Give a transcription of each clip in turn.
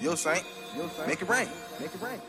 Yo, Saint. Yo, Saint. Make it rain. Make it rain.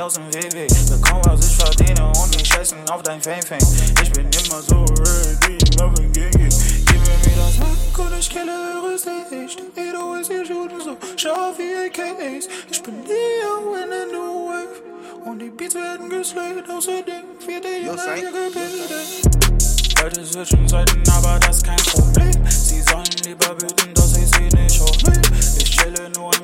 Bin ich aus dem WW. Bekomm, was ich verdiene und nicht scheißen auf dein Fame Fame. Ich bin immer so ready, Marvin Gaye. Gib mir das Sag und ich kenne eure Sicht. Edo ist ihr Shooten so scharf wie AKAs. Ich bin Neo in a new wave. Und die Beats werden geslayt. Außerdem wird der Junge hier gebildet. Leute switchen Seiten, aber das ist kein Problem. Sie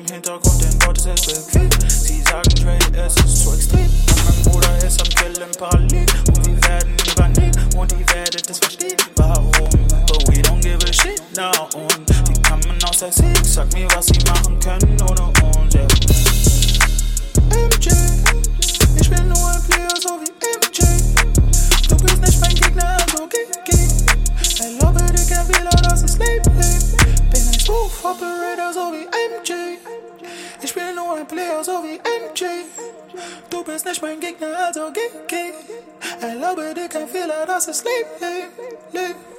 im Hintergrund, denn dort ist es bequem. Sie sagen, Dre, es ist zu extrem. Doch mein Bruder ist am Killen parallel. Und wir werden übernehmen und ihr werdet es verstehen. Warum? But we don't give a shit now. Und die kommen aus der Sieg. Sag mir, was sie machen können ohne uns. Yeah. MJ, ich bin nur ein Player, so wie MJ. Du bist nicht mein Gegner, also geh, geh. Erlaube dir kein Fehler, das ist Leben. Bin ein Smooth Operator, so wie MJ. Ein Player, so wie MJ. Du bist nicht mein Gegner, also geh, geh. Erlaube dir kein Fehler, das ist Leben, Leben.